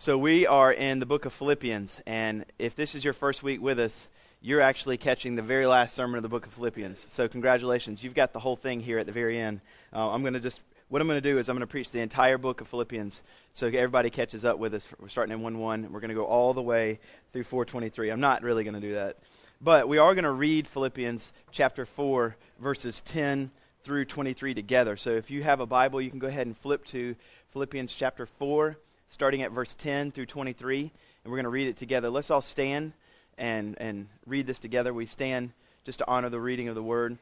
So, we are in the book of Philippians, and if this is your first week with us, you're actually catching the very last sermon of the book of Philippians. So, congratulations. You've got the whole thing here at the very end. Uh, I'm going to just, what I'm going to do is I'm going to preach the entire book of Philippians so everybody catches up with us. We're starting in 1 1. We're going to go all the way through 423. I'm not really going to do that. But we are going to read Philippians chapter 4, verses 10 through 23 together. So, if you have a Bible, you can go ahead and flip to Philippians chapter 4 starting at verse 10 through 23, and we're going to read it together. Let's all stand and, and read this together. We stand just to honor the reading of the word,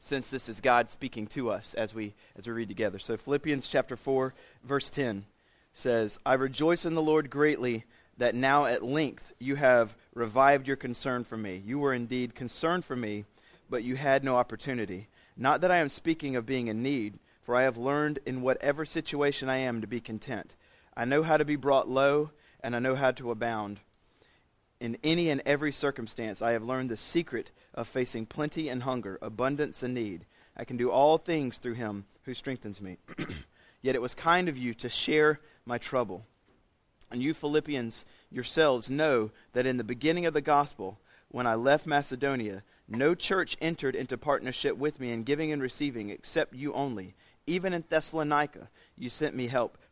since this is God speaking to us as we, as we read together. So, Philippians chapter 4, verse 10 says, I rejoice in the Lord greatly that now at length you have revived your concern for me. You were indeed concerned for me, but you had no opportunity. Not that I am speaking of being in need, for I have learned in whatever situation I am to be content. I know how to be brought low, and I know how to abound. In any and every circumstance, I have learned the secret of facing plenty and hunger, abundance and need. I can do all things through him who strengthens me. Yet it was kind of you to share my trouble. And you Philippians yourselves know that in the beginning of the gospel, when I left Macedonia, no church entered into partnership with me in giving and receiving except you only. Even in Thessalonica, you sent me help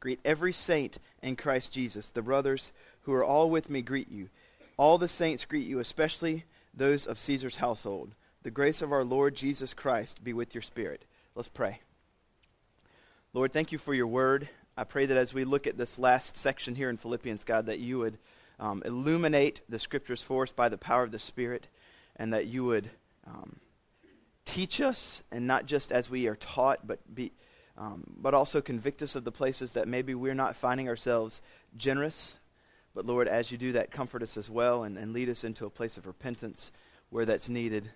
Greet every saint in Christ Jesus. The brothers who are all with me greet you. All the saints greet you, especially those of Caesar's household. The grace of our Lord Jesus Christ be with your spirit. Let's pray. Lord, thank you for your word. I pray that as we look at this last section here in Philippians, God, that you would um, illuminate the scriptures for us by the power of the Spirit, and that you would um, teach us, and not just as we are taught, but be um, but also convict us of the places that maybe we're not finding ourselves generous. But Lord, as you do that, comfort us as well and, and lead us into a place of repentance where that's needed.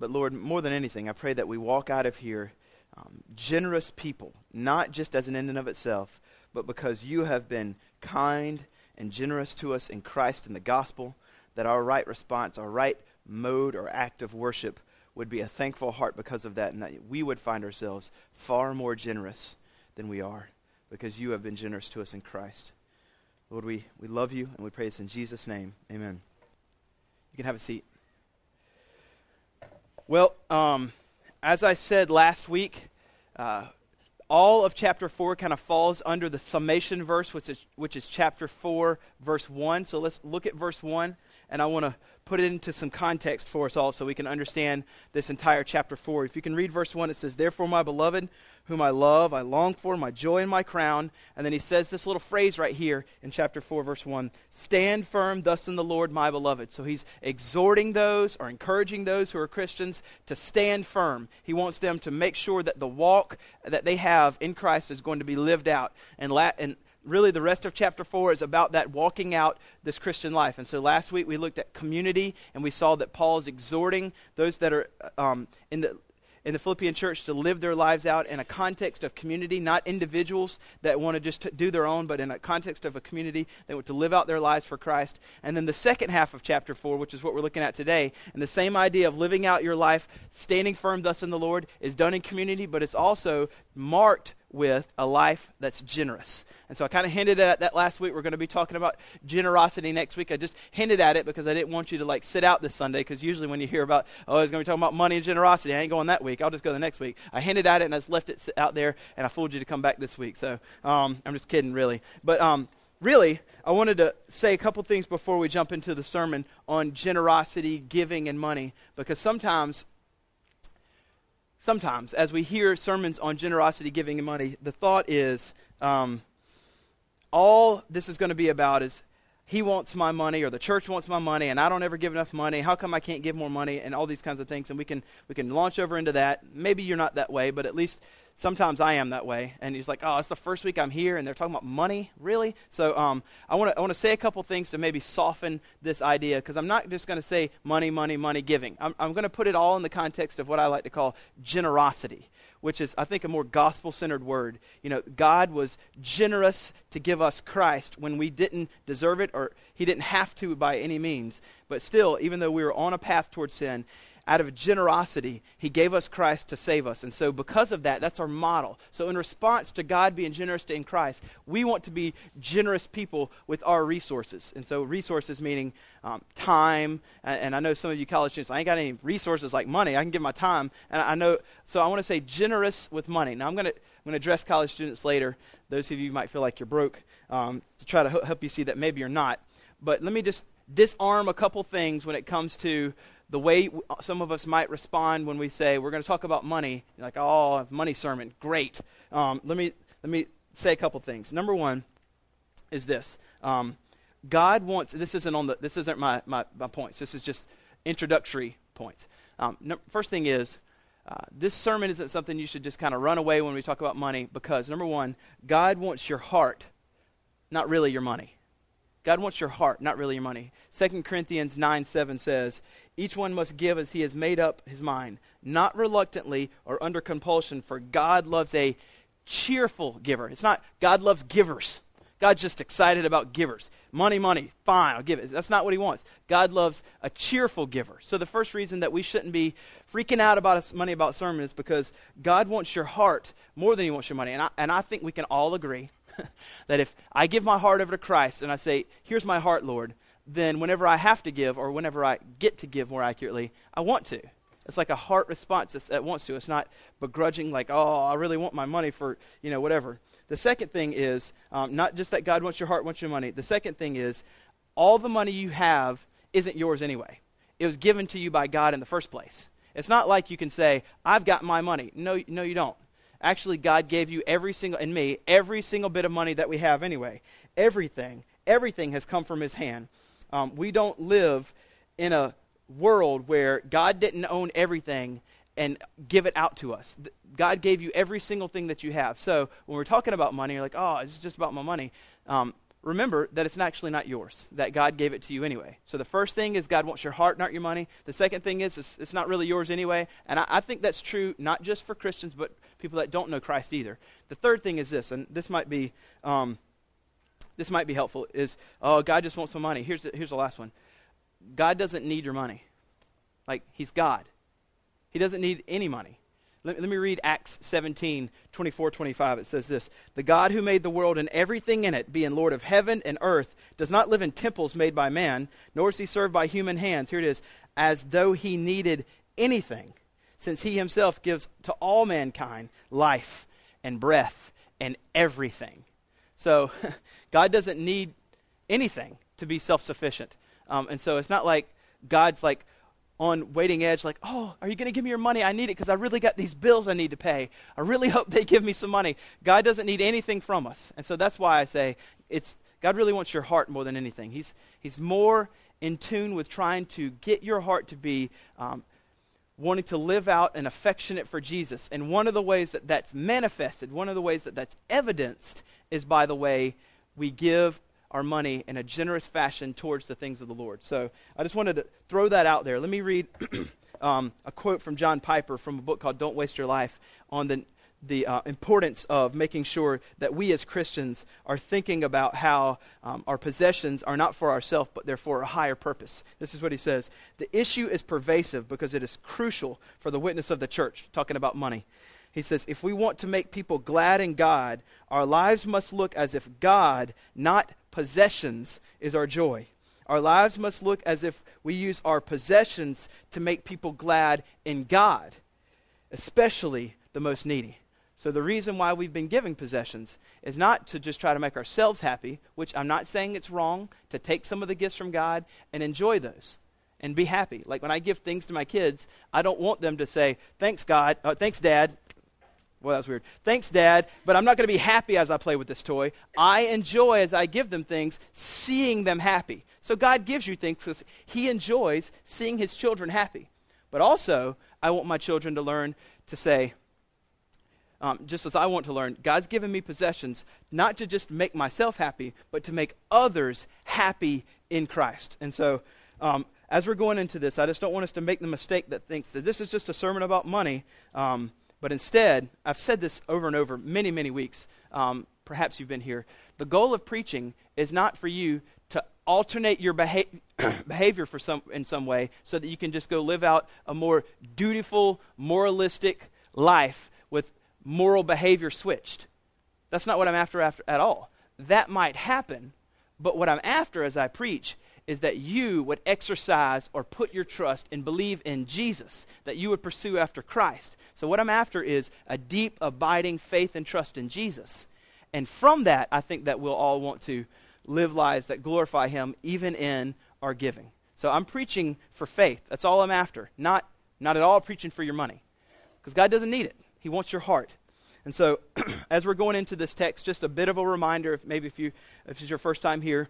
But Lord, more than anything, I pray that we walk out of here um, generous people, not just as an end in of itself, but because you have been kind and generous to us in Christ and the gospel, that our right response, our right mode or act of worship would be a thankful heart because of that, and that we would find ourselves far more generous than we are because you have been generous to us in Christ. Lord, we, we love you and we pray this in Jesus' name. Amen. You can have a seat. Well, um, as I said last week, uh, all of chapter 4 kind of falls under the summation verse, which is, which is chapter 4, verse 1. So let's look at verse 1, and I want to put it into some context for us all so we can understand this entire chapter 4. If you can read verse 1, it says, Therefore, my beloved, whom I love, I long for, my joy and my crown. And then he says this little phrase right here in chapter 4, verse 1 Stand firm thus in the Lord, my beloved. So he's exhorting those or encouraging those who are Christians to stand firm. He wants them to make sure that the walk that they have in Christ is going to be lived out. And, la- and really the rest of chapter 4 is about that walking out this Christian life. And so last week we looked at community and we saw that Paul is exhorting those that are um, in the in the Philippian church to live their lives out in a context of community, not individuals that want to just do their own, but in a context of a community that want to live out their lives for Christ. And then the second half of chapter 4, which is what we're looking at today, and the same idea of living out your life, standing firm thus in the Lord, is done in community, but it's also marked with a life that's generous. And so I kind of hinted at that last week. We're going to be talking about generosity next week. I just hinted at it because I didn't want you to like sit out this Sunday because usually when you hear about, oh, it's going to be talking about money and generosity, I ain't going that week. I'll just go the next week. I hinted at it and I just left it out there and I fooled you to come back this week. So um, I'm just kidding, really. But um, really, I wanted to say a couple things before we jump into the sermon on generosity, giving, and money because sometimes sometimes as we hear sermons on generosity, giving, and money, the thought is um, all this is going to be about is he wants my money or the church wants my money and I don't ever give enough money. How come I can't give more money and all these kinds of things and we can we can launch over into that. Maybe you're not that way, but at least sometimes I am that way. And he's like, oh, it's the first week I'm here, and they're talking about money, really? So um, I want to I say a couple things to maybe soften this idea, because I'm not just going to say money, money, money, giving. I'm, I'm going to put it all in the context of what I like to call generosity which is, I think, a more gospel centered word. You know, God was generous to give us Christ when we didn't deserve it or He didn't have to by any means. But still, even though we were on a path towards sin, out of generosity, he gave us Christ to save us. And so, because of that, that's our model. So, in response to God being generous to in Christ, we want to be generous people with our resources. And so, resources meaning um, time. And, and, I know some of you college students, I ain't got any resources like money. I can give my time. And I know, so I want to say generous with money. Now, I'm going to. I'm going to address college students later. Those of you might feel like you're broke um, to try to help you see that maybe you're not. But let me just disarm a couple things when it comes to the way some of us might respond when we say we're going to talk about money, like, oh, money sermon, great. Um, let me let me say a couple things. Number one is this: um, God wants. This isn't on the. This isn't my, my, my points. This is just introductory points. Um, no, first thing is. Uh, this sermon isn't something you should just kind of run away when we talk about money because, number one, God wants your heart, not really your money. God wants your heart, not really your money. 2 Corinthians 9 7 says, Each one must give as he has made up his mind, not reluctantly or under compulsion, for God loves a cheerful giver. It's not God loves givers. God's just excited about givers. Money, money, fine, I'll give it. That's not what he wants. God loves a cheerful giver. So the first reason that we shouldn't be freaking out about money about sermon is because God wants your heart more than he wants your money. And I, and I think we can all agree that if I give my heart over to Christ and I say, Here's my heart, Lord, then whenever I have to give or whenever I get to give more accurately, I want to. It's like a heart response that wants to. It's not begrudging, like, oh, I really want my money for, you know, whatever. The second thing is um, not just that God wants your heart, wants your money. The second thing is all the money you have isn't yours anyway. It was given to you by God in the first place. It's not like you can say, I've got my money. No, no, you don't. Actually, God gave you every single, and me, every single bit of money that we have anyway. Everything, everything has come from His hand. Um, we don't live in a world where God didn't own everything and give it out to us. God gave you every single thing that you have. So when we're talking about money, you're like, oh, it's just about my money. Um, remember that it's actually not yours, that God gave it to you anyway. So the first thing is God wants your heart, not your money. The second thing is it's, it's not really yours anyway. And I, I, think that's true not just for Christians, but people that don't know Christ either. The third thing is this, and this might be, um, this might be helpful, is, oh, God just wants some money. Here's the, here's the last one. God doesn't need your money. Like, he's God. He doesn't need any money. Let, let, me read Acts 17, 24, 25. It says this The God who made the world and everything in it, being Lord of heaven and earth, does not live in temples made by man, nor is he served by human hands. Here it is, as though he needed anything, since he himself gives to all mankind life and breath and everything. So, God doesn't need anything to be self sufficient. Um, and so it's not like God's like, on waiting edge, like, oh, are you going to give me your money? I need it because I really got these bills I need to pay. I really hope they give me some money. God doesn't need anything from us. And so that's why I say it's God really wants your heart more than anything. He's, he's more in tune with trying to get your heart to be um, wanting to live out an affectionate for Jesus. And one of the ways that that's manifested, one of the ways that that's evidenced, is by the way we give our money in a generous fashion towards the things of the Lord. So I just wanted to throw that out there. Let me read um, a quote from John Piper from a book called Don't Waste Your Life on the, the uh, importance of making sure that we as Christians are thinking about how um, our possessions are not for ourselves, but they're for a higher purpose. This is what he says The issue is pervasive because it is crucial for the witness of the church, talking about money. He says, if we want to make people glad in God, our lives must look as if God, not possessions is our joy. Our lives must look as if we use our possessions to make people glad in God, especially the most needy. So, the reason why we've been giving possessions is not to just try to make ourselves happy, which I'm not saying it's wrong to take some of the gifts from God and enjoy those and be happy. Like when I give things to my kids, I don't want them to say, Thanks, God, uh, thanks, Dad, well, that's weird. Thanks, Dad, but I'm not going to be happy as I play with this toy. I enjoy, as I give them things, seeing them happy. So God gives you things because He enjoys seeing His children happy. But also, I want my children to learn to say, um, just as I want to learn, God's given me possessions not to just make myself happy, but to make others happy in Christ. And so, um, as we're going into this, I just don't want us to make the mistake that thinks that this is just a sermon about money. Um, but instead, I've said this over and over many, many weeks. Um, perhaps you've been here. The goal of preaching is not for you to alternate your beha- behavior for some, in some way so that you can just go live out a more dutiful, moralistic life moral behavior switched. That's not what I'm after, after at all. That might happen, but what I'm after as I preach is that you would exercise or put your trust and believe in Jesus, that you would pursue after Christ. So, what I'm after is a deep, abiding faith and trust in Jesus. And from that, I think that we'll all want to live lives that glorify Him even in our giving. So, I'm preaching for faith. That's all I'm after. Not, not at all preaching for your money. Because God doesn't need it, He wants your heart. And so, as we're going into this text, just a bit of a reminder, if maybe if you if this is your first time here,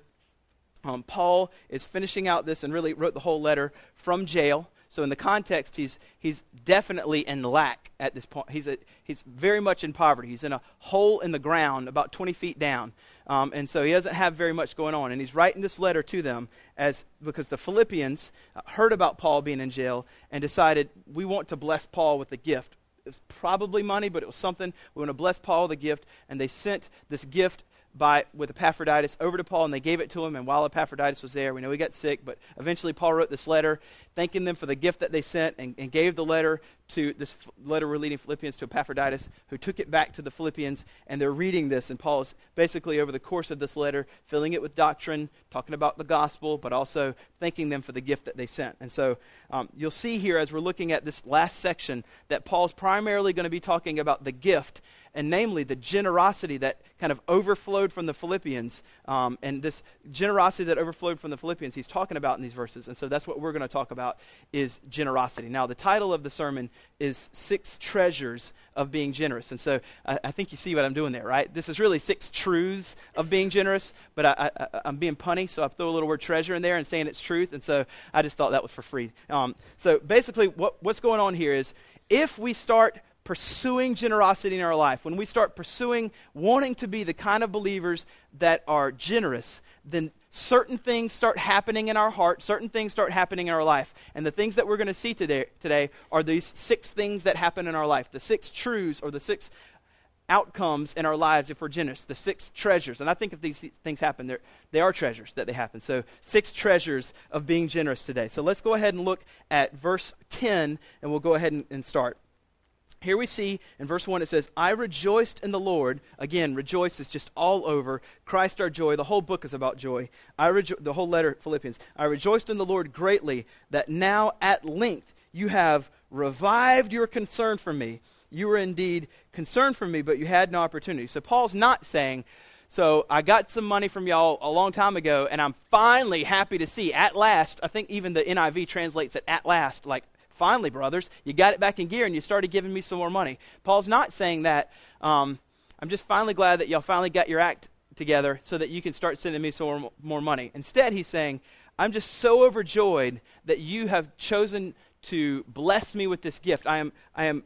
um, Paul is finishing out this and really wrote the whole letter from jail. So in the context, he's he's definitely in lack at this point. He's a, he's very much in poverty. He's in a hole in the ground, about 20 feet down, um, and so he doesn't have very much going on. And he's writing this letter to them as because the Philippians heard about Paul being in jail and decided we want to bless Paul with a gift. Was probably money, but it was something. We want to bless Paul with a gift, and they sent this gift by with Epaphroditus over to Paul, and they gave it to him. And while Epaphroditus was there, we know he got sick, but eventually Paul wrote this letter thanking them for the gift that they sent, and, and gave the letter to this letter we're leading Philippians to Epaphroditus, who took it back to the Philippians, and they're reading this. And Paul is basically over the course of this letter filling it with doctrine, talking about the gospel, but also thanking them for the gift that they sent. And so um, you'll see here as we're looking at this last section that Paul's primarily going to be talking about the gift and namely the generosity that kind of overflowed from the Philippians, um, and this generosity that overflowed from the Philippians, he's talking about in these verses. And so that's what we're going to talk about is generosity. Now, the title of the sermon is Six Treasures of Being Generous. And so I, I think you see what I'm doing there, right? This is really six truths of being generous, but I, am being punny, so I throw a little word treasure in there and saying it's truth. And so I just thought that was for free. Um, so basically, what, what's going on here is if we start pursuing generosity in our life, when we start pursuing wanting to be the kind of believers that are generous, then certain things start happening in our heart, certain things start happening in our life. And the things that we're going to see today, today are these six things that happen in our life, the six truths or the six outcomes in our lives if we're generous, the six treasures. And I think if these things happen, they are treasures that they happen. So, six treasures of being generous today. So, let's go ahead and look at verse 10, and we'll go ahead and, and start. Here we see in verse 1 it says, I rejoiced in the Lord. Again, rejoice is just all over. Christ our joy. The whole book is about joy. I rejo- the whole letter, Philippians. I rejoiced in the Lord greatly that now at length you have revived your concern for me. You were indeed concerned for me, but you had no opportunity. So Paul's not saying, so I got some money from y'all a long time ago, and I'm finally happy to see at last. I think even the NIV translates it at last, like finally, brothers, you got it back in gear and you started giving me some more money. Paul's not saying that. Um, I'm just finally glad that y'all finally got your act together so that you can start sending me some more, more money. Instead, he's saying, I'm just so overjoyed that you have chosen to bless me with this gift. I am, I am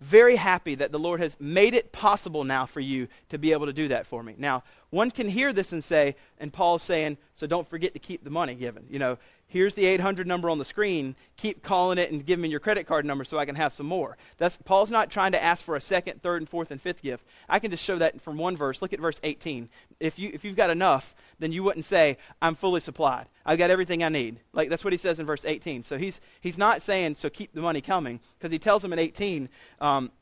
very happy that the Lord has made it possible now for you to be able to do that for me. Now, one can hear this and say, and Paul's saying, so don't forget to keep the money given. You know, here's the 800 number on the screen. Keep calling it and give me your credit card number so I can have some more. That's, Paul's not trying to ask for a second, third, and fourth and fifth gift. I can just show that from one verse. Look at verse 18. If, you, if you've got enough, then you wouldn't say, I'm fully supplied. I've got everything I need. Like that's what he says in verse 18. So he's, he's not saying, so keep the money coming, because he tells them in 18, um,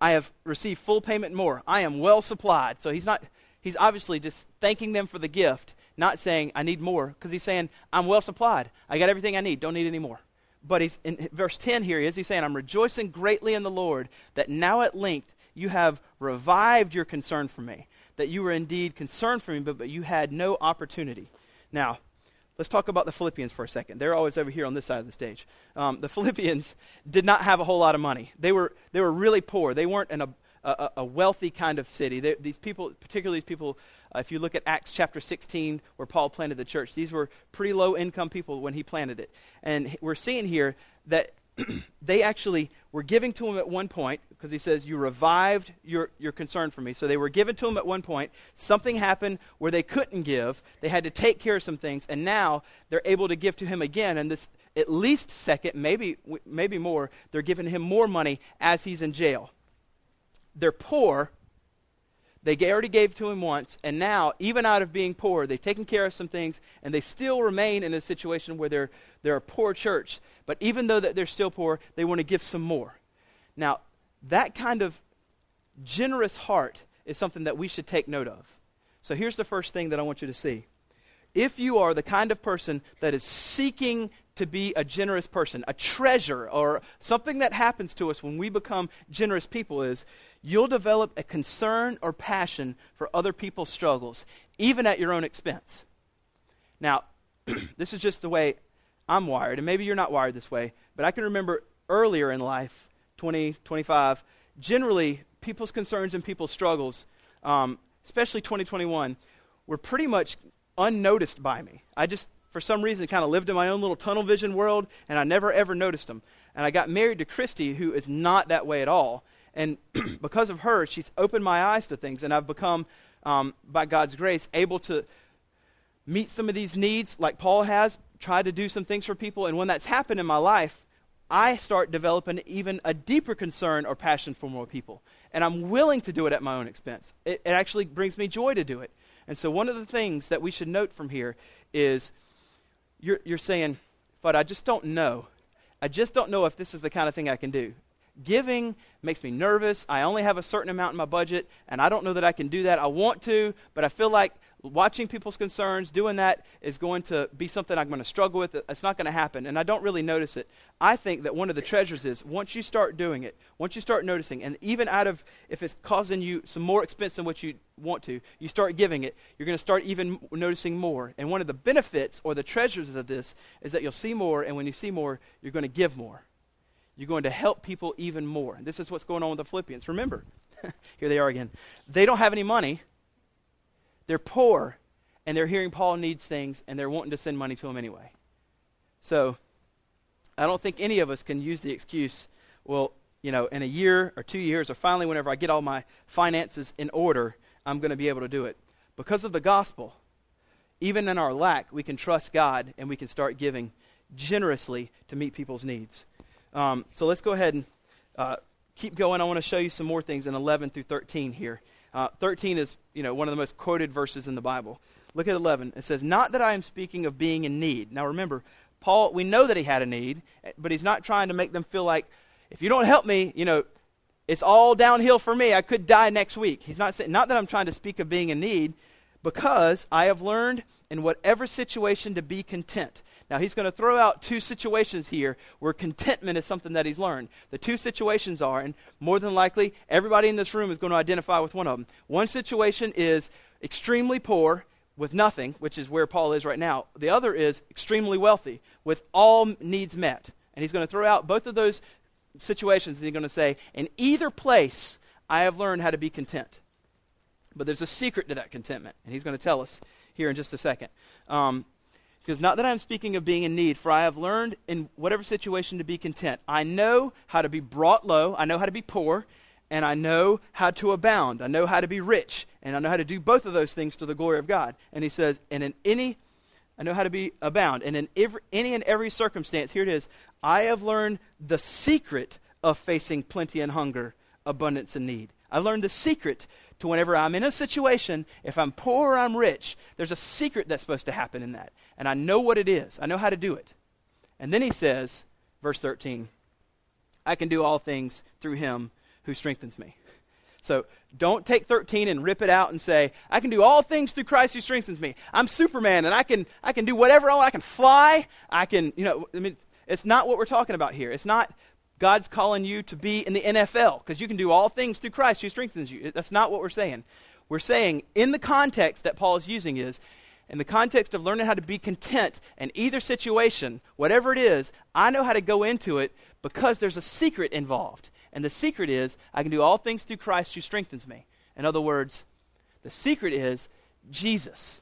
I have received full payment more. I am well supplied. So he's not, he's obviously just thanking them for the gift not saying, I need more, because he's saying, I'm well supplied. I got everything I need. Don't need any more. But he's in verse 10 here, he is he's saying, I'm rejoicing greatly in the Lord that now at length you have revived your concern for me, that you were indeed concerned for me, but, but you had no opportunity. Now, let's talk about the Philippians for a second. They're always over here on this side of the stage. Um, the Philippians did not have a whole lot of money. They were, they were really poor. They weren't in a, a, wealthy kind of city. They, these people, particularly these people uh, if you look at Acts chapter 16, where Paul planted the church, these were pretty low income people when he planted it. And we're seeing here that they actually were giving to him at one point because he says you revived your, your concern for me. So they were given to him at one point. Something happened where they couldn't give. They had to take care of some things. And now they're able to give to him again. And this at least second maybe maybe more they're giving him more money as he's in jail they're poor they already gave to him once, and now, even out of being poor, they've taken care of some things, and they still remain in a situation where they're, they're a poor church. But even though that they're still poor, they want to give some more. Now, that kind of generous heart is something that we should take note of. So here's the first thing that I want you to see. If you are the kind of person that is seeking to be a generous person, a treasure, or something that happens to us when we become generous people is you'll develop a concern or passion for other people's struggles, even at your own expense. Now, this is just the way I'm wired, and maybe you're not wired this way, but I can remember earlier in life, 20, 25, generally people's concerns and people's struggles, um, especially 2021, were pretty much unnoticed by me. I just, for some reason, kind of lived in my own little tunnel vision world, and I never ever noticed them. And I got married to Christy, who is not that way at all. And because of her, she's opened my eyes to things, and I've become, um, by God's grace, able to meet some of these needs like Paul has, try to do some things for people. And when that's happened in my life, I start developing even a deeper concern or passion for more people. And I'm willing to do it at my own expense. It, it actually brings me joy to do it. And so, one of the things that we should note from here is you're, you're saying, but I just don't know. I just don't know if this is the kind of thing I can do. Giving makes me nervous. I only have a certain amount in my budget, and I don't know that I can do that. I want to, but I feel like watching people's concerns, doing that is going to be something I'm going to struggle with. It's not going to happen, and I don't really notice it. I think that one of the treasures is once you start doing it, once you start noticing, and even out of if it's causing you some more expense than what you want to, you start giving it, you're going to start even noticing more. And one of the benefits or the treasures of this is that you'll see more, and when you see more, you're going to give more. You're going to help people even more. This is what's going on with the Philippians. Remember, here they are again. They don't have any money, they're poor, and they're hearing Paul needs things, and they're wanting to send money to him anyway. So, I don't think any of us can use the excuse, well, you know, in a year or two years, or finally, whenever I get all my finances in order, I'm going to be able to do it. Because of the gospel, even in our lack, we can trust God and we can start giving generously to meet people's needs. Um, so let's go ahead and uh, keep going. I want to show you some more things in 11 through 13 here. Uh, 13 is, you know, one of the most quoted verses in the Bible. Look at 11. It says, "Not that I am speaking of being in need." Now remember, Paul. We know that he had a need, but he's not trying to make them feel like, if you don't help me, you know, it's all downhill for me. I could die next week. He's not saying, not that I'm trying to speak of being in need, because I have learned in whatever situation to be content. Now, he's going to throw out two situations here where contentment is something that he's learned. The two situations are, and more than likely, everybody in this room is going to identify with one of them. One situation is extremely poor with nothing, which is where Paul is right now. The other is extremely wealthy with all needs met. And he's going to throw out both of those situations, and he's going to say, In either place, I have learned how to be content. But there's a secret to that contentment, and he's going to tell us here in just a second. Um, because not that I'm speaking of being in need, for I have learned in whatever situation to be content. I know how to be brought low, I know how to be poor, and I know how to abound. I know how to be rich, and I know how to do both of those things to the glory of God. And he says, and in any, I know how to be abound. And in every, any and every circumstance, here it is, I have learned the secret of facing plenty and hunger, abundance and need. I've learned the secret to whenever I'm in a situation, if I'm poor or I'm rich, there's a secret that's supposed to happen in that. And I know what it is, I know how to do it. And then he says, verse 13, I can do all things through him who strengthens me. So don't take 13 and rip it out and say, I can do all things through Christ who strengthens me. I'm Superman and I can, I can do whatever I want. I can fly. I can, you know, I mean, it's not what we're talking about here. It's not God's calling you to be in the NFL because you can do all things through Christ who strengthens you. That's not what we're saying. We're saying, in the context that Paul is using, is in the context of learning how to be content in either situation, whatever it is, I know how to go into it because there's a secret involved. And the secret is, I can do all things through Christ who strengthens me. In other words, the secret is Jesus.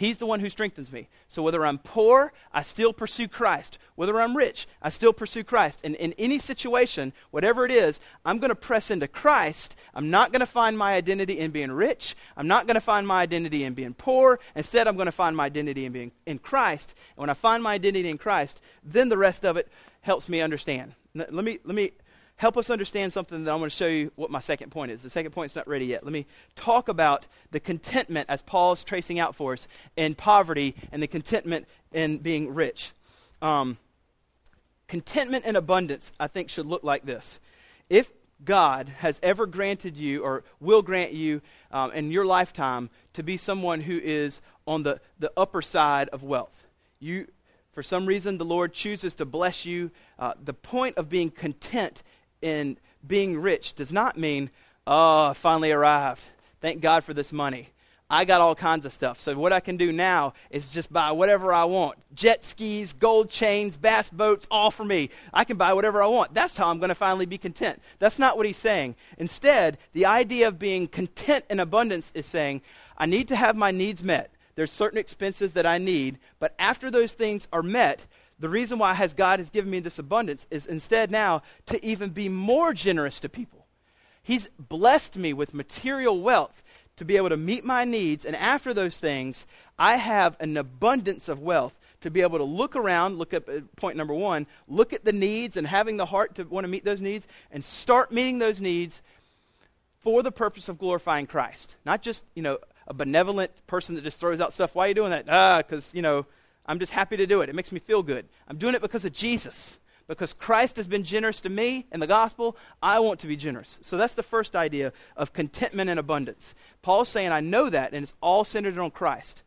He's the one who strengthens me. So whether I'm poor, I still pursue Christ. Whether I'm rich, I still pursue Christ. And in any situation, whatever it is, I'm going to press into Christ. I'm not going to find my identity in being rich. I'm not going to find my identity in being poor. Instead, I'm going to find my identity in being in Christ. And when I find my identity in Christ, then the rest of it helps me understand. Let me let me help us understand something that I'm going to show you what my second point is. The second point's not ready yet. Let me talk about the contentment as Paul's tracing out for us in poverty and the contentment in being rich. Um, contentment and abundance, I think, should look like this. If God has ever granted you or will grant you um, in your lifetime to be someone who is on the, the upper side of wealth, you, for some reason, the Lord chooses to bless you. Uh, the point of being content in being rich does not mean, oh, I finally arrived. Thank God for this money. I got all kinds of stuff. So what I can do now is just buy whatever I want. Jet skis, gold chains, bass boats, all for me. I can buy whatever I want. That's how I'm going to finally be content. That's not what he's saying. Instead, the idea of being content in abundance is saying, I need to have my needs met. There's certain expenses that I need, but after those things are met, the reason why has God has given me this abundance is instead now to even be more generous to people. He's blessed me with material wealth to be able to meet my needs, and after those things, I have an abundance of wealth to be able to look around, look at point number one, look at the needs and having the heart to want to meet those needs, and start meeting those needs for the purpose of glorifying Christ. Not just, you know, a benevolent person that just throws out stuff. Why are you doing that? Ah, because, you know, I'm just happy to do it. It makes me feel good. I'm doing it because of Jesus. Because Christ has been generous to me in the gospel, I want to be generous. So that's the first idea of contentment and abundance. Paul's saying, I know that, and it's all centered on Christ.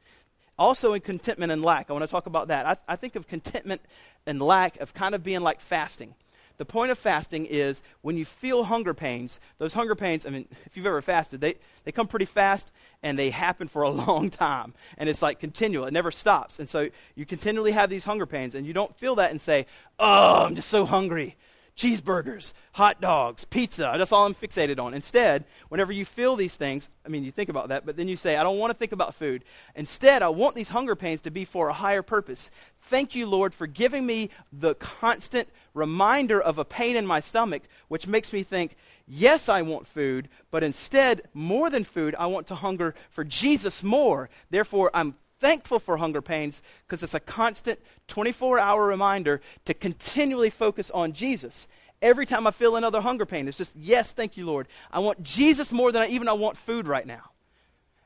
Also, in contentment and lack, I want to talk about that. I, I think of contentment and lack of kind of being like fasting. The point of fasting is when you feel hunger pains, those hunger pains, I mean, if you've ever fasted, they, they come pretty fast and they happen for a long time. And it's like continual, it never stops. And so you continually have these hunger pains, and you don't feel that and say, Oh, I'm just so hungry cheeseburgers, hot dogs, pizza. That's all I'm fixated on. Instead, whenever you feel these things, I mean, you think about that, but then you say, I don't want to think about food. Instead, I want these hunger pains to be for a higher purpose. Thank you, Lord, for giving me the constant reminder of a pain in my stomach, which makes me think, yes, I want food, but instead, more than food, I want to hunger for Jesus more. Therefore, I'm thankful for hunger pains because it's a constant 24 hour reminder to continually focus on Jesus. Every time I feel another hunger pain, it's just, yes, thank you, Lord. I want Jesus more than I, even I want food right now.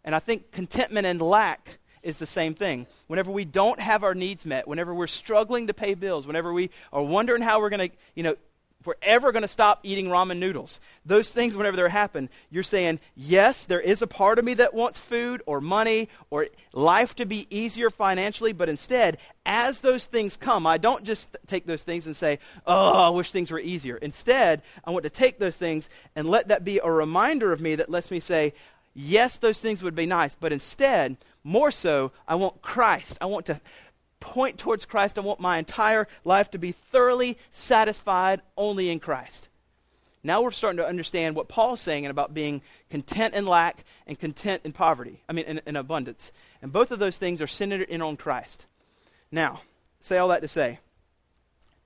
And I think contentment and lack is the same thing. Whenever we don't have our needs met, whenever we're struggling to pay bills, whenever we are wondering how we're going to, you know, we're ever going to stop eating ramen noodles, those things, whenever they happen, you're saying, yes, there is a part of me that wants food or money or life to be easier financially, but instead, as those things come, I don't just take those things and say, oh, I wish things were easier. Instead, I want to take those things and let that be a reminder of me that lets me say, yes, those things would be nice, but instead, more so, I want Christ. I want to point towards Christ. I want my entire life to be thoroughly satisfied only in Christ. Now we're starting to understand what Paul's saying about being content in lack and content in poverty. I mean, in, in abundance. And both of those things are centered in on Christ. Now, say all that to say,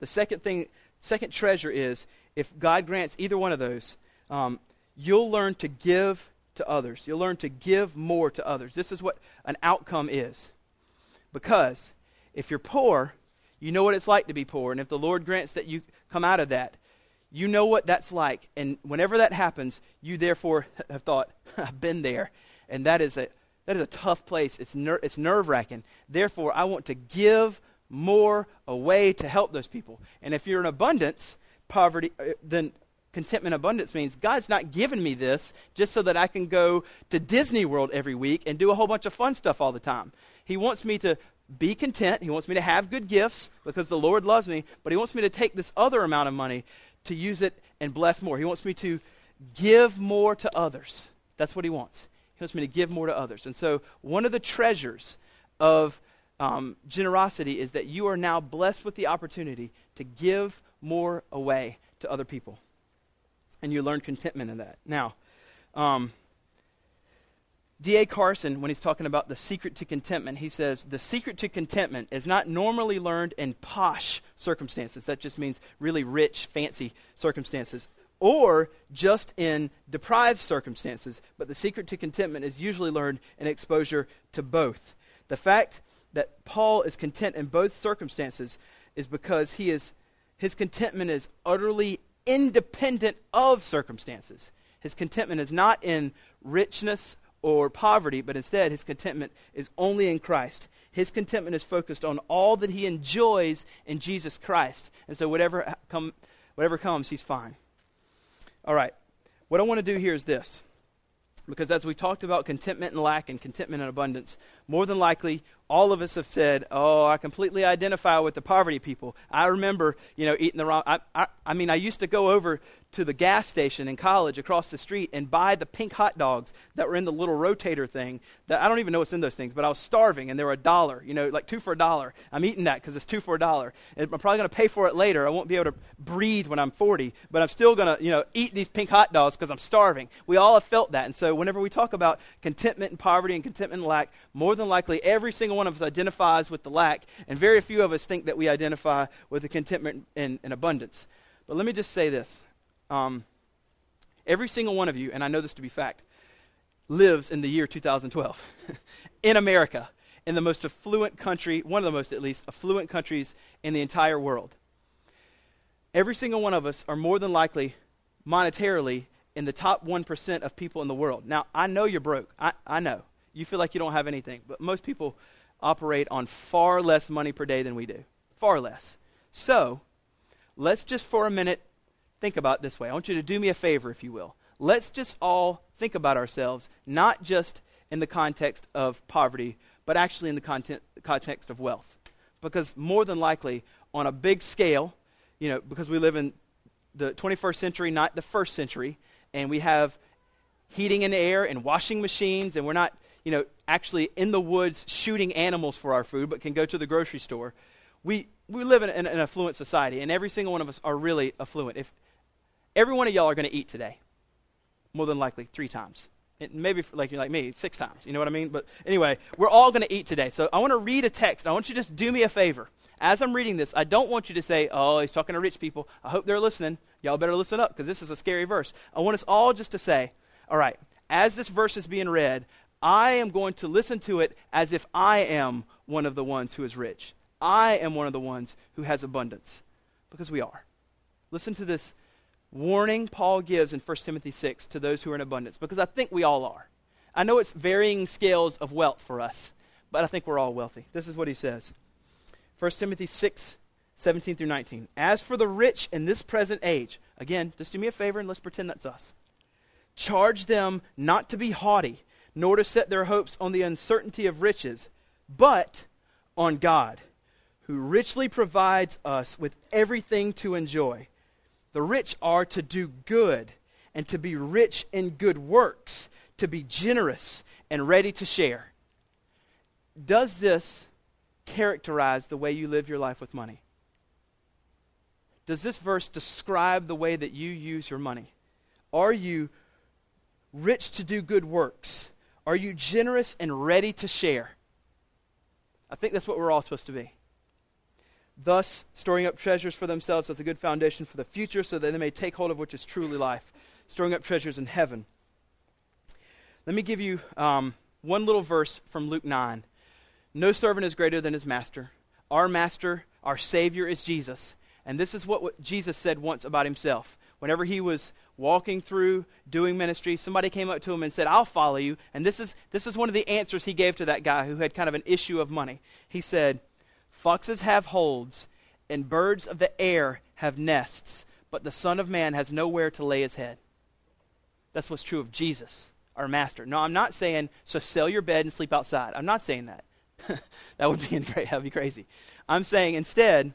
the second thing, second treasure is if God grants either one of those, um, you'll learn to give to others. You'll learn to give more to others. This is what an outcome is. Because if you're poor, you know what it's like to be poor. And if the Lord grants that you come out of that, you know what that's like. And whenever that happens, you therefore have thought, I've been there. And that is a, that is a tough place. It's, ner- it's nerve wracking. Therefore, I want to give more away to help those people. And if you're in abundance, poverty, uh, then contentment abundance means God's not giving me this just so that I can go to Disney World every week and do a whole bunch of fun stuff all the time. He wants me to be content. He wants me to have good gifts because the Lord loves me, but He wants me to take this other amount of money to use it and bless more. He wants me to give more to others. That's what He wants. He wants me to give more to others. And so, one of the treasures of um, generosity is that you are now blessed with the opportunity to give more away to other people. And you learn contentment in that. Now, um, D.A. Carson, when he's talking about the secret to contentment, he says the secret to contentment is not normally learned in posh circumstances. That just means really rich, fancy circumstances, or just in deprived circumstances. But the secret to contentment is usually learned in exposure to both. The fact that Paul is content in both circumstances is because he is, his contentment is utterly independent of circumstances. His contentment is not in richness or poverty, but instead his contentment is only in Christ. His contentment is focused on all that he enjoys in Jesus Christ. And so whatever, come, whatever comes, he's fine. All right. What I want to do here is this. Because as we talked about contentment and lack and contentment and abundance, more than likely all of us have said, "Oh, I completely identify with the poverty people." I remember, you know, eating the wrong. I, I, I mean, I used to go over to the gas station in college across the street and buy the pink hot dogs that were in the little rotator thing. That I don't even know what's in those things, but I was starving and they were a dollar. You know, like two for a dollar. I'm eating that because it's two for a dollar. I'm probably going to pay for it later. I won't be able to breathe when I'm 40, but I'm still going to, you know, eat these pink hot dogs because I'm starving. We all have felt that, and so whenever we talk about contentment and poverty and contentment and lack, more than likely every single one of us identifies with the lack, and very few of us think that we identify with the contentment and, and abundance. But let me just say this. Um, every single one of you, and I know this to be fact, lives in the year 2012 in America, in the most affluent country, one of the most at least affluent countries in the entire world. Every single one of us are more than likely monetarily in the top 1% of people in the world. Now, I know you're broke. I, I know. You feel like you don't have anything. But most people operate on far less money per day than we do. Far less. So, let's just for a minute think about this way. I want you to do me a favor, if you will. Let's just all think about ourselves, not just in the context of poverty, but actually in the content, context of wealth. Because more than likely, on a big scale, you know, because we live in the 21st century, not the first century, and we have heating and air and washing machines, and we're not you know, actually in the woods shooting animals for our food, but can go to the grocery store. We, we live in an, an affluent society, and every single one of us are really affluent. If every one of y'all are going to eat today, more than likely three times. It, maybe like you're like me, six times. You know what I mean? But anyway, we're all going to eat today. So I want to read a text. I want you to just do me a favor. As I'm reading this, I don't want you to say, "Oh, he's talking to rich people." I hope they're listening. Y'all better listen up because this is a scary verse. I want us all just to say, "All right." As this verse is being read, I am going to listen to it as if I am one of the ones who is rich. I am one of the ones who has abundance. Because we are. Listen to this warning Paul gives in 1 Timothy 6 to those who are in abundance, because I think we all are. I know it's varying scales of wealth for us, but I think we're all wealthy. This is what he says 1 Timothy 6, 17 through 19. As for the rich in this present age, again, just do me a favor and let's pretend that's us. Charge them not to be haughty nor to set their hopes on the uncertainty of riches, but on God, who richly provides us with everything to enjoy. The rich are to do good and to be rich in good works, to be generous and ready to share. Does this characterize the way you live your life with money? Does this verse describe the way that you use your money? Are you rich to do good works? Are you generous and ready to share? I think that's what we're all supposed to be. Thus, storing up treasures for themselves as a good foundation for the future so that they may take hold of which is truly life, storing up treasures in heaven. Let me give you um, one little verse from Luke 9. No servant is greater than his master. Our master, our Savior, is Jesus. And this is what, what Jesus said once about himself. Whenever he was walking through doing ministry, somebody came up to him and said, I'll follow you. And this is, this is one of the answers he gave to that guy who had kind of an issue of money. He said, Foxes have holes, and birds of the air have nests, but the Son of Man has nowhere to lay his head. That's what's true of Jesus, our master. No, I'm not saying, so sell your bed and sleep outside. I'm not saying that. that would be great. That would be crazy. I'm saying instead,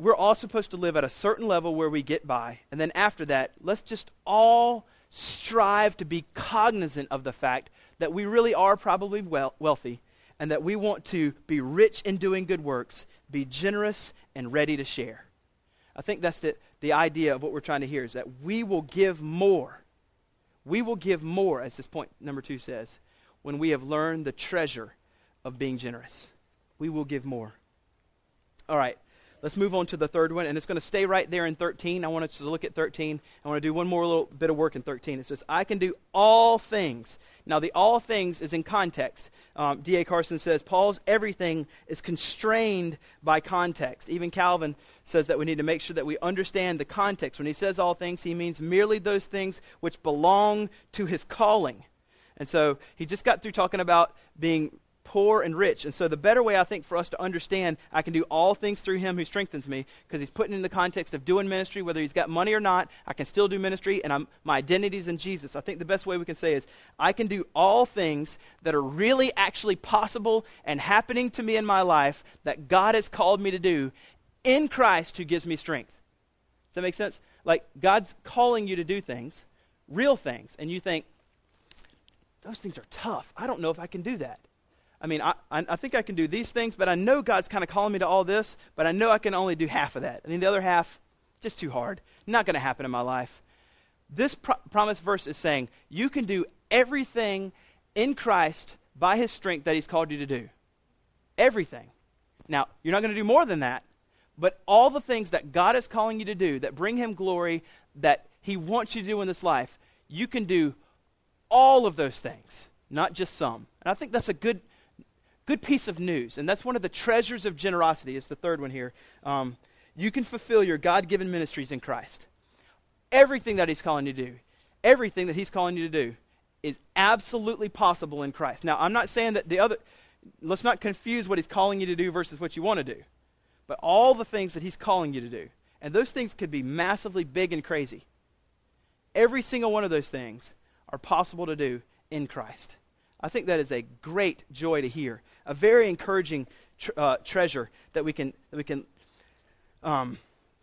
we're all supposed to live at a certain level where we get by. And then after that, let's just all strive to be cognizant of the fact that we really are probably wealthy and that we want to be rich in doing good works, be generous and ready to share. I think that's the, the idea of what we're trying to hear is that we will give more. We will give more, as this point number two says, when we have learned the treasure of being generous. We will give more. All right, let's move on to the third one, and it's going to stay right there in 13. I want us to look at 13. I want to do one more little bit of work in 13. It says, I can do all things. Now, the all things is in context. Um, D.A. Carson says, Paul's everything is constrained by context. Even Calvin says that we need to make sure that we understand the context. When he says all things, he means merely those things which belong to his calling. And so he just got through talking about being poor and rich. And so the better way I think for us to understand I can do all things through him who strengthens me, because he's putting in the context of doing ministry, whether he's got money or not, I can still do ministry and I'm, my identity is in Jesus. I think the best way we can say is I can do all things that are really actually possible and happening to me in my life that God has called me to do in Christ who gives me strength. Does that make sense? Like God's calling you to do things, real things, and you think, those things are tough. I don't know if I can do that. I mean, I, I think I can do these things, but I know God's kind of calling me to all this, but I know I can only do half of that. I mean, the other half, just too hard. Not going to happen in my life. This pro- promise verse is saying you can do everything in Christ by his strength that he's called you to do. Everything. Now, you're not going to do more than that, but all the things that God is calling you to do that bring him glory, that he wants you to do in this life, you can do all of those things, not just some. And I think that's a good good piece of news, and that's one of the treasures of generosity, is the third one here. Um, you can fulfill your God given ministries in Christ. Everything that He's calling you to do, everything that He's calling you to do, is absolutely possible in Christ. Now, I'm not saying that the other, let's not confuse what He's calling you to do versus what you want to do, but all the things that He's calling you to do. And those things could be massively big and crazy. Every single one of those things are possible to do in Christ. I think that is a great joy to hear, a very encouraging tr- uh, treasure that we can, that we can um,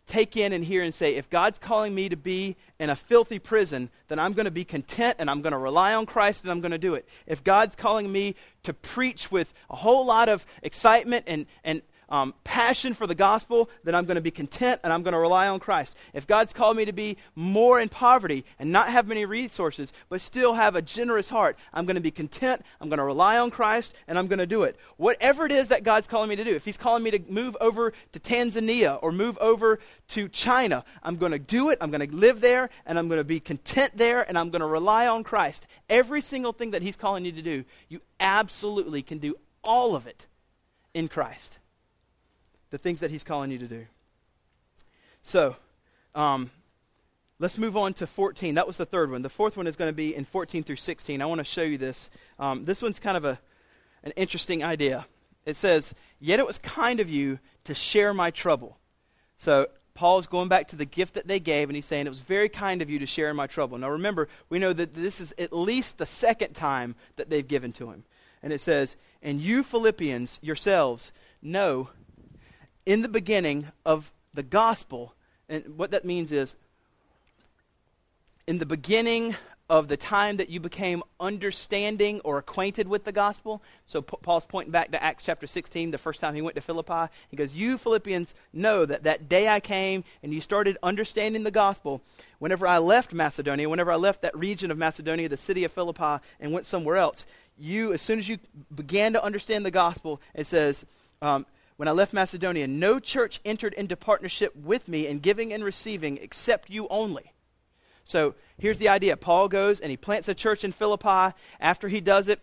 take in and hear and say, if God's calling me to be in a filthy prison, then I'm going to be content and I'm going to rely on Christ and I'm going to do it. If God's calling me to preach with a whole lot of excitement and, and um, passion for the gospel, then I'm going to be content and I'm going to rely on Christ. If God's called me to be more in poverty and not have many resources, but still have a generous heart, I'm going to be content, I'm going to rely on Christ, and I'm going to do it. Whatever it is that God's calling me to do, if He's calling me to move over to Tanzania or move over to China, I'm going to do it, I'm going to live there, and I'm going to be content there, and I'm going to rely on Christ. Every single thing that He's calling you to do, you absolutely can do all of it in Christ the things that He's calling you to do. So, um, let's move on to 14. That was the third one. The fourth one is going to be in 14 through 16. I want to show you this. Um, this one's kind of a, an interesting idea. It says, Yet it was kind of you to share my trouble. So, Paul is going back to the gift that they gave, and he's saying, It was very kind of you to share in my trouble. Now, remember, we know that this is at least the second time that they've given to him. And it says, And you, Philippians, yourselves, know in the beginning of the gospel, and what that means is, in the beginning of the time that you became understanding or acquainted with the gospel. So P- Paul's pointing back to Acts chapter 16, the first time he went to Philippi. He goes, You Philippians know that that day I came and you started understanding the gospel. Whenever I left Macedonia, whenever I left that region of Macedonia, the city of Philippi, and went somewhere else, you, as soon as you began to understand the gospel, it says, um, when I left Macedonia, no church entered into partnership with me in giving and receiving except you only. So here's the idea Paul goes and he plants a church in Philippi. After he does it,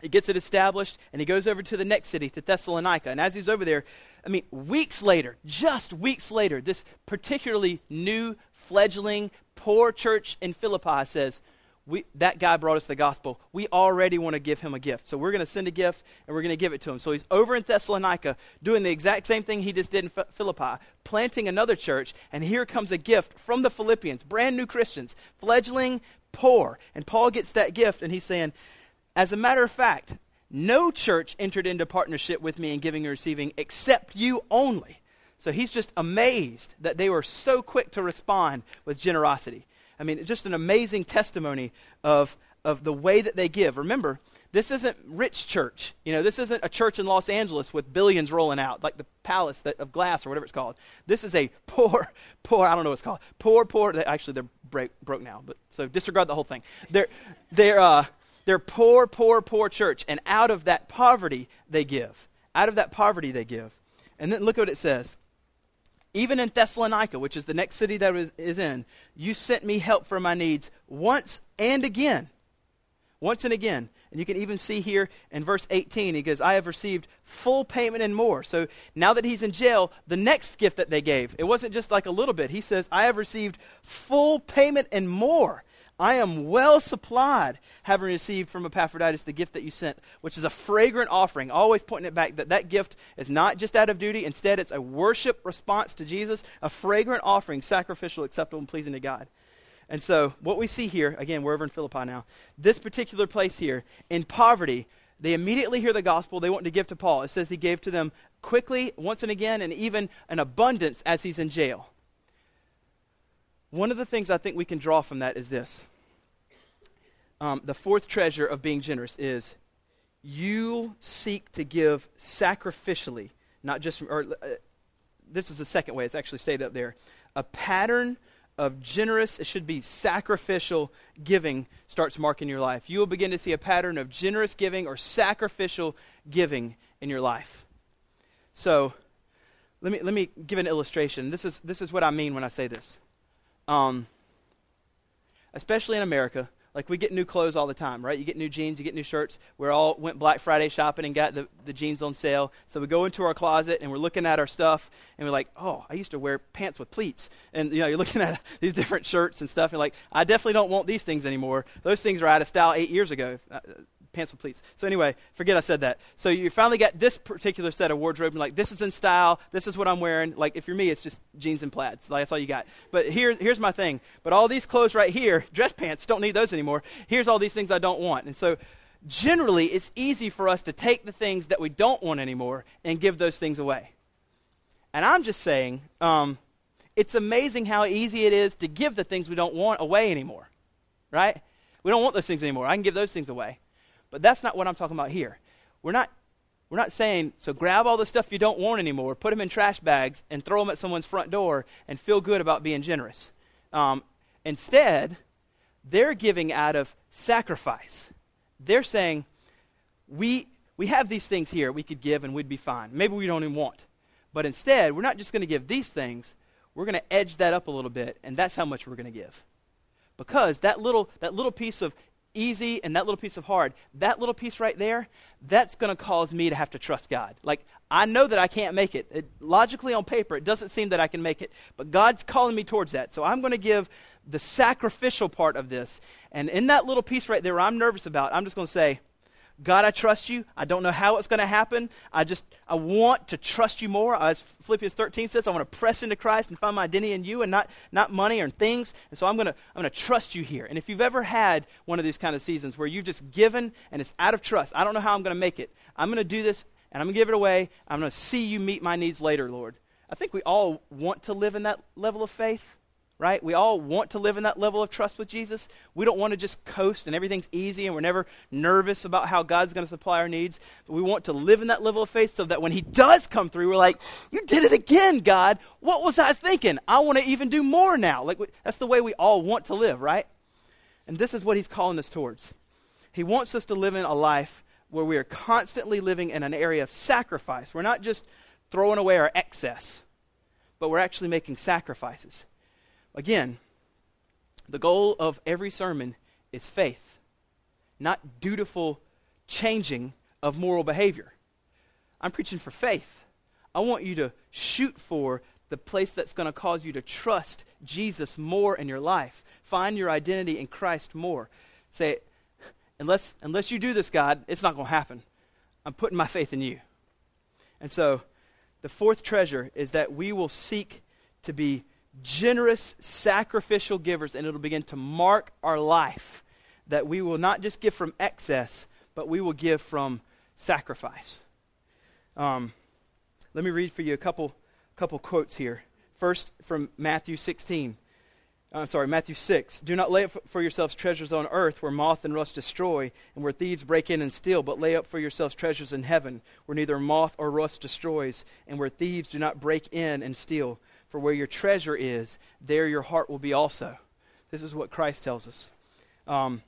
he gets it established, and he goes over to the next city, to Thessalonica. And as he's over there, I mean, weeks later, just weeks later, this particularly new, fledgling, poor church in Philippi says, we, that guy brought us the gospel. We already want to give him a gift. So we're going to send a gift and we're going to give it to him. So he's over in Thessalonica doing the exact same thing he just did in Philippi, planting another church. And here comes a gift from the Philippians, brand new Christians, fledgling, poor. And Paul gets that gift and he's saying, as a matter of fact, no church entered into partnership with me in giving and receiving except you only. So he's just amazed that they were so quick to respond with generosity. I mean, just an amazing testimony of, of the way that they give. Remember, This isn't rich church. You know, this isn't a church in Los Angeles with billions rolling out, like the palace that, of glass or whatever it's called. This is a poor, poor, I don't know what it's called. Poor, poor, they, actually they're break, broke now, but so disregard the whole thing. They're, they're, uh, they're poor, poor, poor church. And out of that poverty, they give. Out of that poverty, they give. And then look at what it says. Even in Thessalonica, which is the next city that is, in, you sent me help for my needs once and again. Once and again. And you can even see here in verse 18, he goes, I have received full payment and more. So now that he's in jail, the next gift that they gave, it wasn't just like a little bit. He says, I have received full payment and more. I am well supplied, having received from Epaphroditus the gift that you sent, which is a fragrant offering, always pointing it back that that gift is not just out of duty. Instead, it's a worship response to Jesus, a fragrant offering, sacrificial, acceptable, and pleasing to God. And so, what we see here, again, we're over in Philippi now, this particular place here, in poverty, they immediately hear the gospel. They want to give to Paul. It says he gave to them quickly, once and again, and even an abundance as he's in jail. One of the things I think we can draw from that is this. Um, the fourth treasure of being generous is you seek to give sacrificially, not just from, or uh, this is the second way, it's actually stated up there. A pattern of generous, it should be sacrificial giving starts marking your life. You will begin to see a pattern of generous giving or sacrificial giving in your life. So, let me, let me give an illustration. This is, this is what I mean when I say this. Um, especially in America, like we get new clothes all the time, right? You get new jeans, you get new shirts. We all went Black Friday shopping and got the, the jeans on sale. So we go into our closet and we're looking at our stuff and we're like, oh, I used to wear pants with pleats. And you know, you're looking at these different shirts and stuff and like, I definitely don't want these things anymore. Those things are out of style eight years ago. Pants pleats. So anyway, forget I said that. So you finally got this particular set of wardrobe, and like this is in style. This is what I'm wearing. Like if you're me, it's just jeans and plaids. Like that's all you got. But here, here's my thing. But all these clothes right here, dress pants, don't need those anymore. Here's all these things I don't want. And so generally, it's easy for us to take the things that we don't want anymore and give those things away. And I'm just saying, um, it's amazing how easy it is to give the things we don't want away anymore, right? We don't want those things anymore. I can give those things away. But that's not what I'm talking about here. We're not, we're not saying, so grab all the stuff you don't want anymore, put them in trash bags, and throw them at someone's front door and feel good about being generous. Um, instead, they're giving out of sacrifice. They're saying, we, we have these things here we could give and we'd be fine. Maybe we don't even want. But instead, we're not just going to give these things, we're going to edge that up a little bit, and that's how much we're going to give. Because that little, that little piece of easy and that little piece of hard, that little piece right there, that's going to cause me to have to trust God. Like, I know that I can't make it. it. Logically, on paper, it doesn't seem that I can make it. But God's calling me towards that. So I'm going to give the sacrificial part of this. And in that little piece right there, I'm nervous about, I'm just going to say, God, I trust you. I don't know how it's going to happen. I just, I want to trust you more. As Philippians 13 says, I want to press into Christ and find my identity in you and not, not money or things. And so I'm going to, I'm going to trust you here. And if you've ever had one of these kind of seasons where you've just given and it's out of trust, I don't know how I'm going to make it. I'm going to do this and I'm going to give it away. I'm going to see you meet my needs later, Lord. I think we all want to live in that level of faith right? We all want to live in that level of trust with Jesus. We don't want to just coast and everything's easy and we're never nervous about how God's going to supply our needs. But we want to live in that level of faith so that when He does come through, we're like, You did it again, God. What was I thinking? I want to even do more now. Like, that's the way we all want to live, right? And this is what He's calling us towards. He wants us to live in a life where we are constantly living in an area of sacrifice. We're not just throwing away our excess, but we're actually making sacrifices. Again, the goal of every sermon is faith, not dutiful changing of moral behavior. I'm preaching for faith. I want you to shoot for the place that's going to cause you to trust Jesus more in your life. Find your identity in Christ more. Say, unless, unless you do this, God, it's not going to happen. I'm putting my faith in you. And so, the fourth treasure is that we will seek to be generous, sacrificial givers, and it'll begin to mark our life that we will not just give from excess, but we will give from sacrifice. Um, let me read for you a couple, couple quotes here. First, from Matthew 16. I'm sorry, Matthew 6. Do not lay up for yourselves treasures on earth where moth and rust destroy and where thieves break in and steal, but lay up for yourselves treasures in heaven where neither moth or rust destroys and where thieves do not break in and steal. For where your treasure is, there your heart will be also. This is what Christ tells us. Um,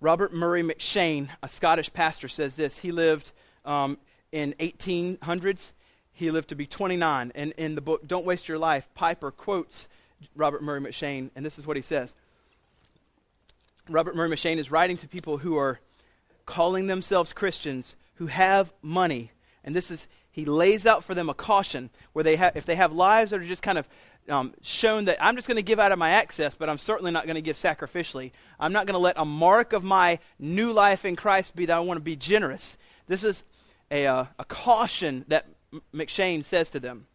Robert Murray M'Cheyne, a Scottish pastor, says this. He lived um, in 1800s. He lived to be 29. And in the book Don't Waste Your Life, Piper quotes Robert Murray M'Cheyne, and this is what he says. Robert Murray M'Cheyne is writing to people who are calling themselves Christians who have money. And this is, he lays out for them a caution where they have, if they have lives that are just kind of um, shown that I'm just going to give out of my access, but I'm certainly not going to give sacrificially. I'm not going to let a mark of my new life in Christ be that I want to be generous. This is a, uh, a caution that M'Cheyne says to them.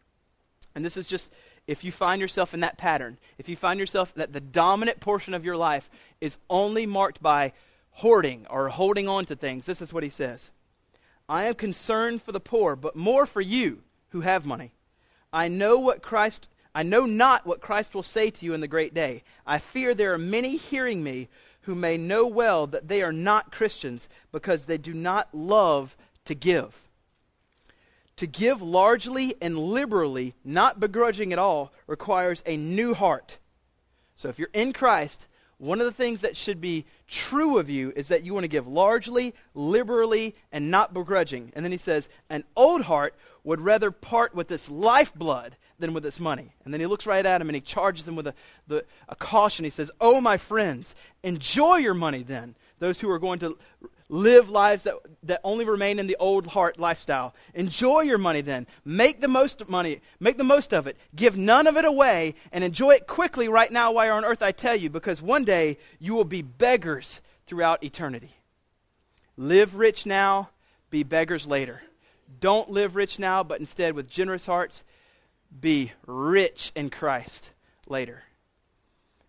And this is just if you find yourself in that pattern, if you find yourself that the dominant portion of your life is only marked by hoarding or holding on to things, this is what he says I am concerned for the poor, but more for you who have money. I know what Christ I know not what Christ will say to you in the great day. I fear there are many hearing me who may know well that they are not Christians because they do not love to give. To give largely and liberally, not begrudging at all, requires a new heart. So if you're in Christ, one of the things that should be true of you is that you want to give largely, liberally, and not begrudging. And then he says, An old heart would rather part with its lifeblood than with its money. And then he looks right at him and he charges him with a, the, a caution. He says, Oh, my friends, enjoy your money then. Those who are going to live lives that, that only remain in the old heart lifestyle. Enjoy your money then. Make the most money. Make the most of it. Give none of it away and enjoy it quickly right now while you're on earth, I tell you, because one day you will be beggars throughout eternity. Live rich now, be beggars later. Don't live rich now, but instead with generous hearts, be rich in Christ later.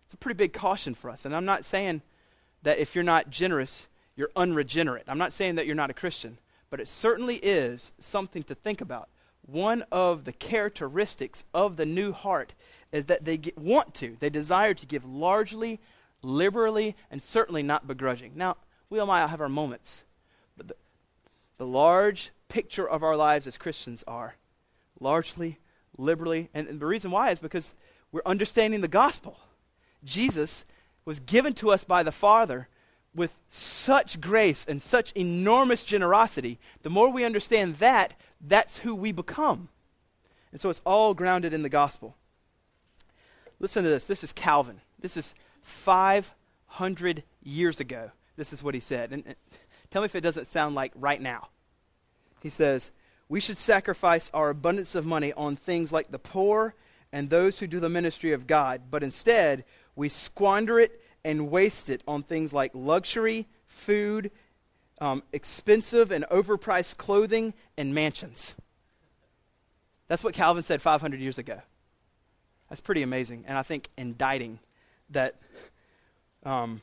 It's a pretty big caution for us. And I'm not saying that if you're not generous, you're unregenerate. I'm not saying that you're not a Christian, but it certainly is something to think about. One of the characteristics of the new heart is that they get, want to, they desire to give largely, liberally, and certainly not begrudging. Now, we all might have our moments, but the, the large picture of our lives as Christians are largely, liberally. And, and the reason why is because we're understanding the gospel. Jesus was given to us by the Father with such grace and such enormous generosity. The more we understand that, that's who we become. And so it's all grounded in the gospel. Listen to this. This is Calvin. This is 500 years ago. This is what he said. And, and tell me if it doesn't sound like right now. He says, we should sacrifice our abundance of money on things like the poor and those who do the ministry of God, but instead we squander it and waste it on things like luxury, food, um, expensive and overpriced clothing, and mansions. That's what Calvin said 500 years ago. That's pretty amazing, and I think indicting that um,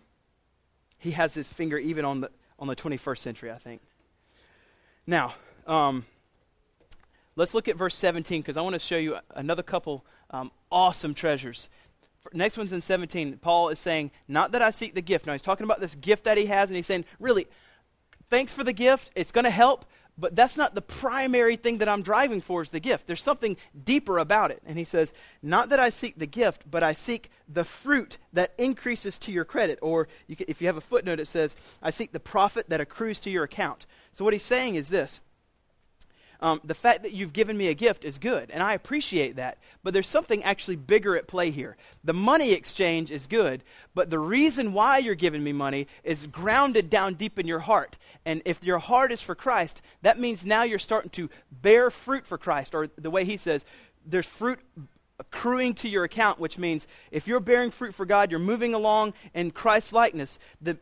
he has his finger even on the on the 21st century. I think. Now, um, let's look at verse 17 because I want to show you another couple um, awesome treasures. Next one's in 17. Paul is saying, Not that I seek the gift. Now, he's talking about this gift that he has, and he's saying, Really, thanks for the gift. It's going to help, but that's not the primary thing that I'm driving for is the gift. There's something deeper about it. And he says, Not that I seek the gift, but I seek the fruit that increases to your credit. Or you can, if you have a footnote, it says, I seek the profit that accrues to your account. So what he's saying is this um, the fact that you've given me a gift is good, and I appreciate that. But there's something actually bigger at play here. The money exchange is good, but the reason why you're giving me money is grounded down deep in your heart. And if your heart is for Christ, that means now you're starting to bear fruit for Christ, or the way he says, there's fruit accruing to your account, which means if you're bearing fruit for God, you're moving along in Christ's likeness, the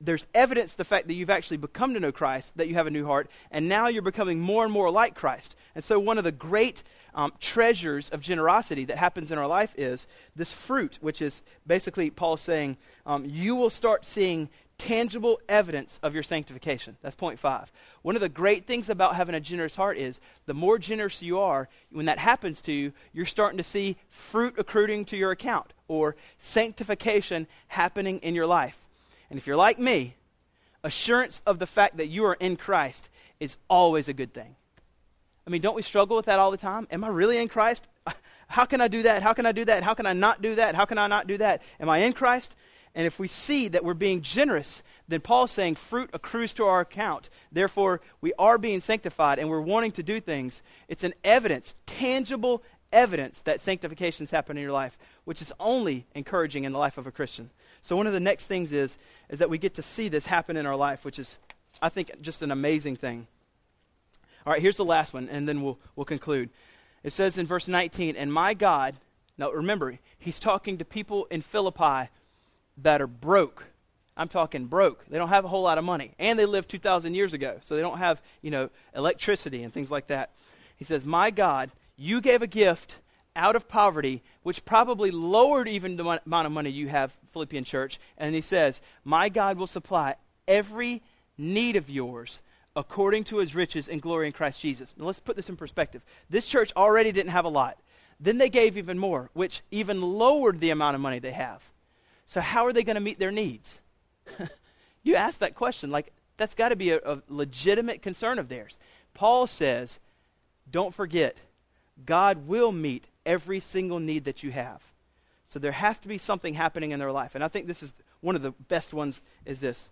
there's evidence the fact that you've actually become to know Christ, that you have a new heart, and now you're becoming more and more like Christ. And so, one of the great um, treasures of generosity that happens in our life is this fruit, which is basically Paul saying, um, you will start seeing tangible evidence of your sanctification. That's point five. One of the great things about having a generous heart is the more generous you are, when that happens to you, you're starting to see fruit accruing to your account or sanctification happening in your life. And if you're like me, assurance of the fact that you are in Christ is always a good thing. I mean, don't we struggle with that all the time? Am I really in Christ? How can I do that? How can I do that? How can I not do that? How can I not do that? Am I in Christ? And if we see that we're being generous, then Paul's saying fruit accrues to our account. Therefore, we are being sanctified and we're wanting to do things. It's an evidence, tangible evidence that sanctification is happening in your life, which is only encouraging in the life of a Christian. So one of the next things is is that we get to see this happen in our life, which is I think just an amazing thing. All right, here's the last one and then we'll we'll conclude. It says in verse 19, "And my God, now remember, he's talking to people in Philippi that are broke. I'm talking broke. They don't have a whole lot of money and they lived 2000 years ago, so they don't have, you know, electricity and things like that. He says, "My God, you gave a gift out of poverty, which probably lowered even the amount of money you have, Philippian church. And he says, My God will supply every need of yours according to his riches and glory in Christ Jesus. Now let's put this in perspective. This church already didn't have a lot. Then they gave even more, which even lowered the amount of money they have. So, how are they going to meet their needs? you ask that question, like, that's got to be a, a legitimate concern of theirs. Paul says, Don't forget, God will meet every single need that you have. So there has to be something happening in their life. And I think this is one of the best ones is this.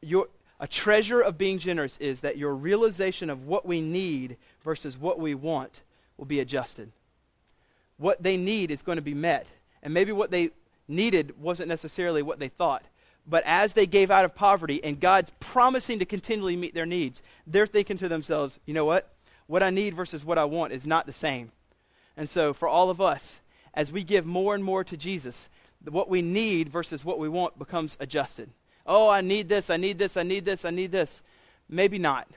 Your, a treasure of being generous is that your realization of what we need versus what we want will be adjusted. What they need is going to be met. And maybe what they needed wasn't necessarily what they thought. But as they gave out of poverty and God's promising to continually meet their needs, they're thinking to themselves, you know what? What I need versus what I want is not the same. And so, for all of us, as we give more and more to Jesus, what we need versus what we want becomes adjusted. Oh, I need this, I need this, I need this, I need this. Maybe not.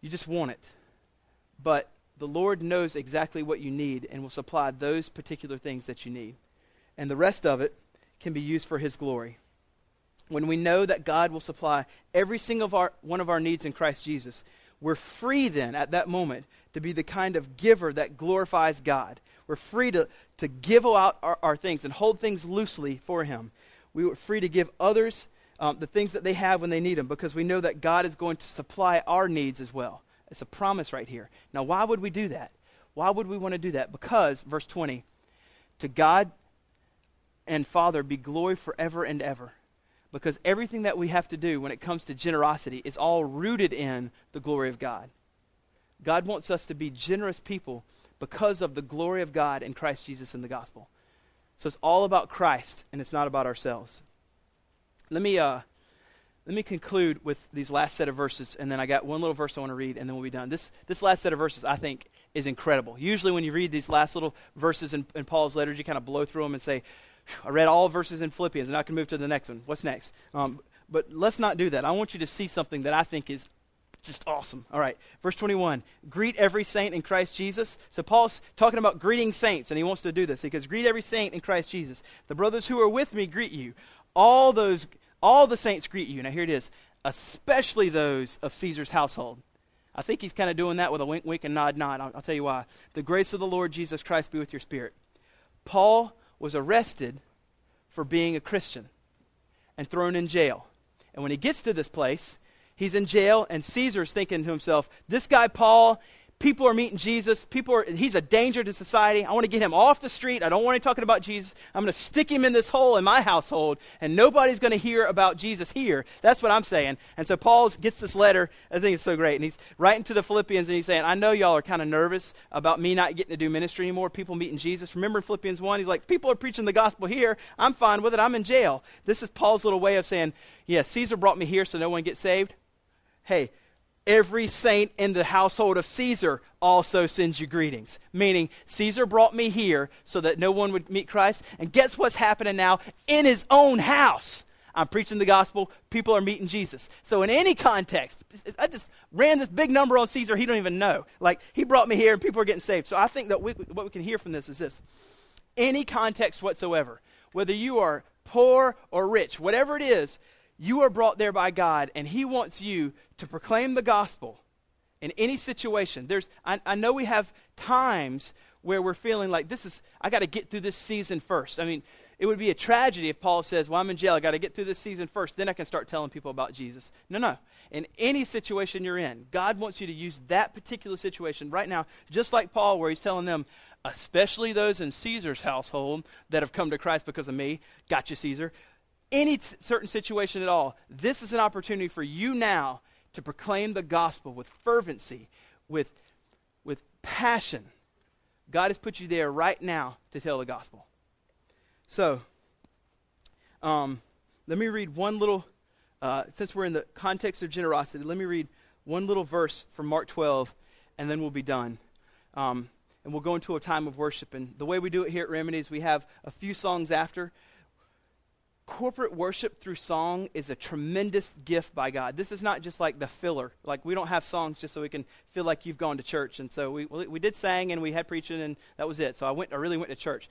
You just want it. But the Lord knows exactly what you need and will supply those particular things that you need. And the rest of it can be used for His glory. When we know that God will supply every single of our, one of our needs in Christ Jesus, we're free then at that moment to be the kind of giver that glorifies God. We're free to, to give out our, our things and hold things loosely for Him. We are free to give others um, the things that they have when they need them because we know that God is going to supply our needs as well. It's a promise right here. Now, why would we do that? Why would we want to do that? Because, verse 20, to God and Father be glory forever and ever because everything that we have to do when it comes to generosity is all rooted in the glory of God. God wants us to be generous people because of the glory of God in Christ Jesus in the gospel. So it's all about Christ and it's not about ourselves. Let me uh, let me conclude with these last set of verses, and then I got one little verse I want to read, and then we'll be done. This this last set of verses I think is incredible. Usually, when you read these last little verses in, in Paul's letters, you kind of blow through them and say, I read all verses in Philippians, and I can move to the next one. What's next? Um, but let's not do that. I want you to see something that I think is just awesome. All right, verse 21. Greet every saint in Christ Jesus. So Paul's talking about greeting saints, and he wants to do this. because Greet every saint in Christ Jesus. The brothers who are with me greet you. All those, all the saints greet you. Now here it is. Especially those of Caesar's household. I think he's kind of doing that with a wink, wink, and nod, nod. I'll, I'll tell you why. The grace of the Lord Jesus Christ be with your spirit. Paul was arrested for being a Christian and thrown in jail. And when he gets to this place, he's in jail, and Caesar's thinking to himself, This guy, Paul, People are meeting Jesus. People are, he's a danger to society. I want to get him off the street. I don't want him talking about Jesus. I'm going to stick him in this hole in my household, and nobody's going to hear about Jesus here. That's what I'm saying. And so Paul gets this letter. I think it's so great. And he's writing to the Philippians, and he's saying, I know y'all are kind of nervous about me not getting to do ministry anymore, people meeting Jesus. Remember in Philippians 1, he's like, People are preaching the gospel here. I'm fine with it. I'm in jail. This is Paul's little way of saying, Yeah, Caesar brought me here so no one gets saved. Hey, every saint in the household of Caesar also sends you greetings. Meaning, Caesar brought me here so that no one would meet Christ. And guess what's happening now? In his own house. I'm preaching the gospel. People are meeting Jesus. So in any context, I just ran this big number on Caesar. He don't even know. Like he brought me here, and people are getting saved. So I think that we, what we can hear from this is this: any context whatsoever, whether you are poor or rich, whatever it is, you are brought there by God, and He wants you to proclaim the gospel in any situation. There's, I, I know we have times where we're feeling like this is, I got to get through this season first. I mean, it would be a tragedy if Paul says, Well, I'm in jail. I got to get through this season first. Then I can start telling people about Jesus. No, no. In any situation you're in, God wants you to use that particular situation right now, just like Paul, where he's telling them, especially those in Caesar's household that have come to Christ because of me. Got you, Caesar. Any t- certain situation at all, this is an opportunity for you now to proclaim the gospel with fervency, with, with passion. God has put you there right now to tell the gospel. So, um, let me read one little, uh, since we're in the context of generosity, let me read one little verse from Mark 12, and then we'll be done. Um, and we'll go into a time of worship. And the way we do it here at Remedy is we have a few songs after. Corporate worship through song is a tremendous gift by God. This is not just like the filler. Like we don't have songs just so we can feel like you've gone to church. And so we we did sang and we had preaching and that was it. So I went. I really went to church.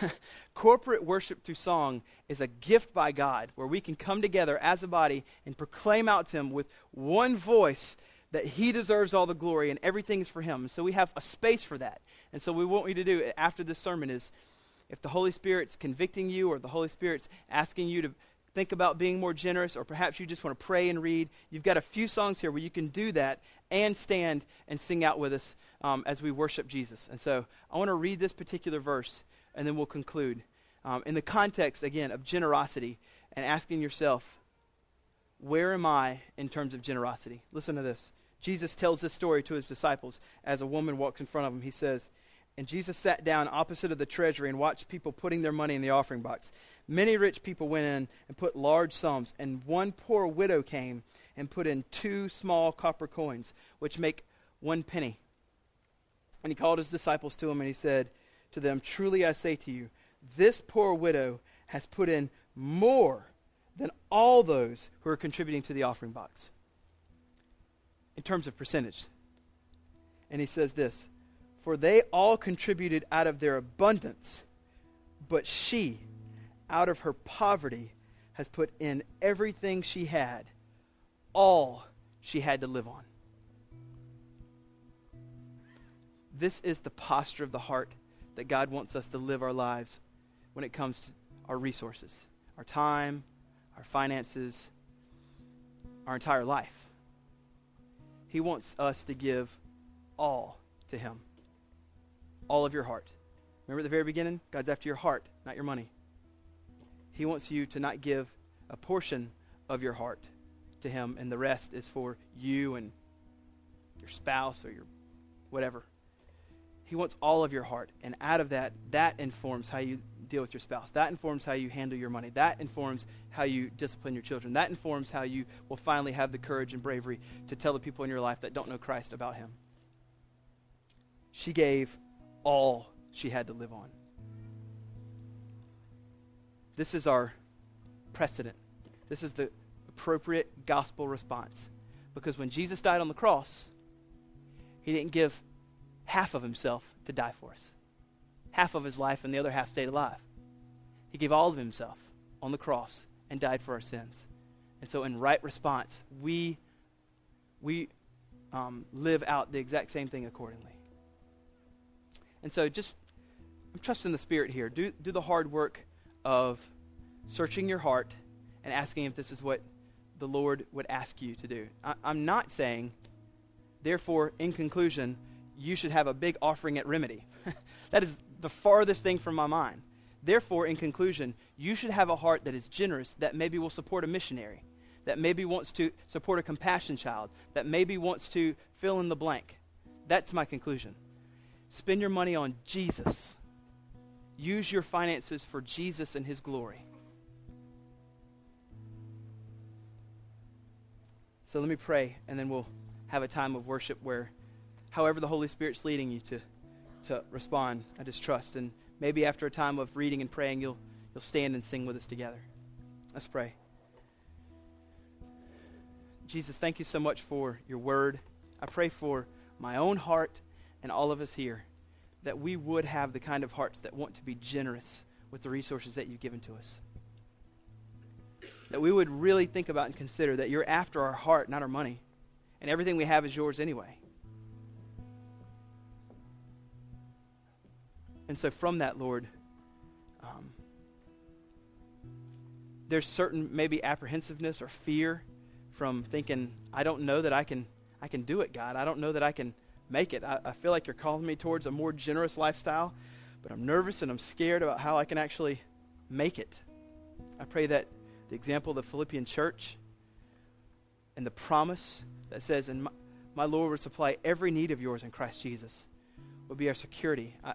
Corporate worship through song is a gift by God where we can come together as a body and proclaim out to Him with one voice that He deserves all the glory and everything is for Him. So we have a space for that. And so, we want you to do after this sermon is if the Holy Spirit's convicting you or the Holy Spirit's asking you to think about being more generous, or perhaps you just want to pray and read, you've got a few songs here where you can do that and stand and sing out with us um, as we worship Jesus. And so, I want to read this particular verse and then we'll conclude. Um, in the context, again, of generosity and asking yourself, where am I in terms of generosity? Listen to this. Jesus tells this story to his disciples as a woman walks in front of him. He says, and Jesus sat down opposite of the treasury and watched people putting their money in the offering box. Many rich people went in and put large sums, and one poor widow came and put in two small copper coins, which make one penny. And he called his disciples to him and he said to them, Truly I say to you, this poor widow has put in more than all those who are contributing to the offering box in terms of percentage. And he says this for they all contributed out of their abundance, but she, out of her poverty, has put in everything she had, all she had to live on. This is the posture of the heart that God wants us to live our lives when it comes to our resources, our time, our finances, our entire life. He wants us to give all to Him all of your heart. Remember at the very beginning? God's after your heart, not your money. He wants you to not give a portion of your heart to Him, and the rest is for you and your spouse or your whatever. He wants all of your heart, and out of that, that informs how you deal with your spouse. That informs how you handle your money. That informs how you discipline your children. That informs how you will finally have the courage and bravery to tell the people in your life that don't know Christ about Him. She gave all she had to live on. This is our precedent. This is the appropriate gospel response. Because when Jesus died on the cross, he didn't give half of himself to die for us. Half of his life and the other half stayed alive. He gave all of himself on the cross and died for our sins. And so, in right response, we, we um, live out the exact same thing accordingly. And so just, I'm trusting the Spirit here. Do, do the hard work of searching your heart and asking if this is what the Lord would ask you to do. I, I'm not saying, therefore, in conclusion, you should have a big offering at Remedy. that is the farthest thing from my mind. Therefore, in conclusion, you should have a heart that is generous, that maybe will support a missionary, that maybe wants to support a compassion child, that maybe wants to fill in the blank. That's my conclusion. Spend your money on Jesus. Use your finances for Jesus and His glory. So let me pray, and then we'll have a time of worship where, however, the Holy Spirit's leading you to, to respond, I just trust. And maybe after a time of reading and praying, you'll, you'll stand and sing with us together. Let's pray. Jesus, thank you so much for your word. I pray for my own heart and all of us here that we would have the kind of hearts that want to be generous with the resources that you've given to us. That we would really think about and consider that you're after our heart, not our money. And everything we have is yours anyway. And so, from that, Lord, um, there's certain maybe apprehensiveness or fear from thinking, I don't know that I can, I can do it, God. I don't know that I can make it. I, I feel like you're calling me towards a more generous lifestyle, but I'm nervous and I'm scared about how I can actually make it. I pray that the example of the Philippian church and the promise that says, and my, my Lord will supply every need of yours in Christ Jesus will be our security. I,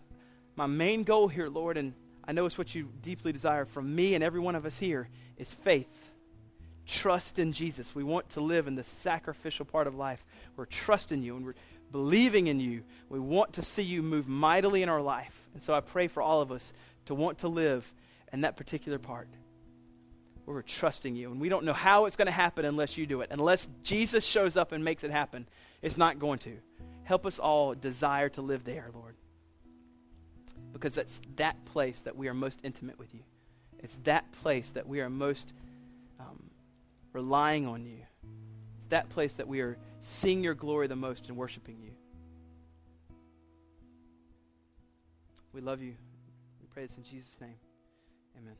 my main goal here, Lord, and I know it's what you deeply desire from me and every one of us here, is faith. Trust in Jesus. We want to live in the sacrificial part of life. We're trusting you and we're believing in you. We want to see you move mightily in our life. And so I pray for all of us to want to live in that particular part where we're trusting you. And we don't know how it's going to happen unless you do it. Unless Jesus shows up and makes it happen, it's not going to. Help us all desire to live there, Lord. Because that's that place that we are most intimate with you. It's that place that we are most um, relying on you. It's that place that we are seeing your glory the most and worshiping you. We love you. We pray this in Jesus' name. Amen.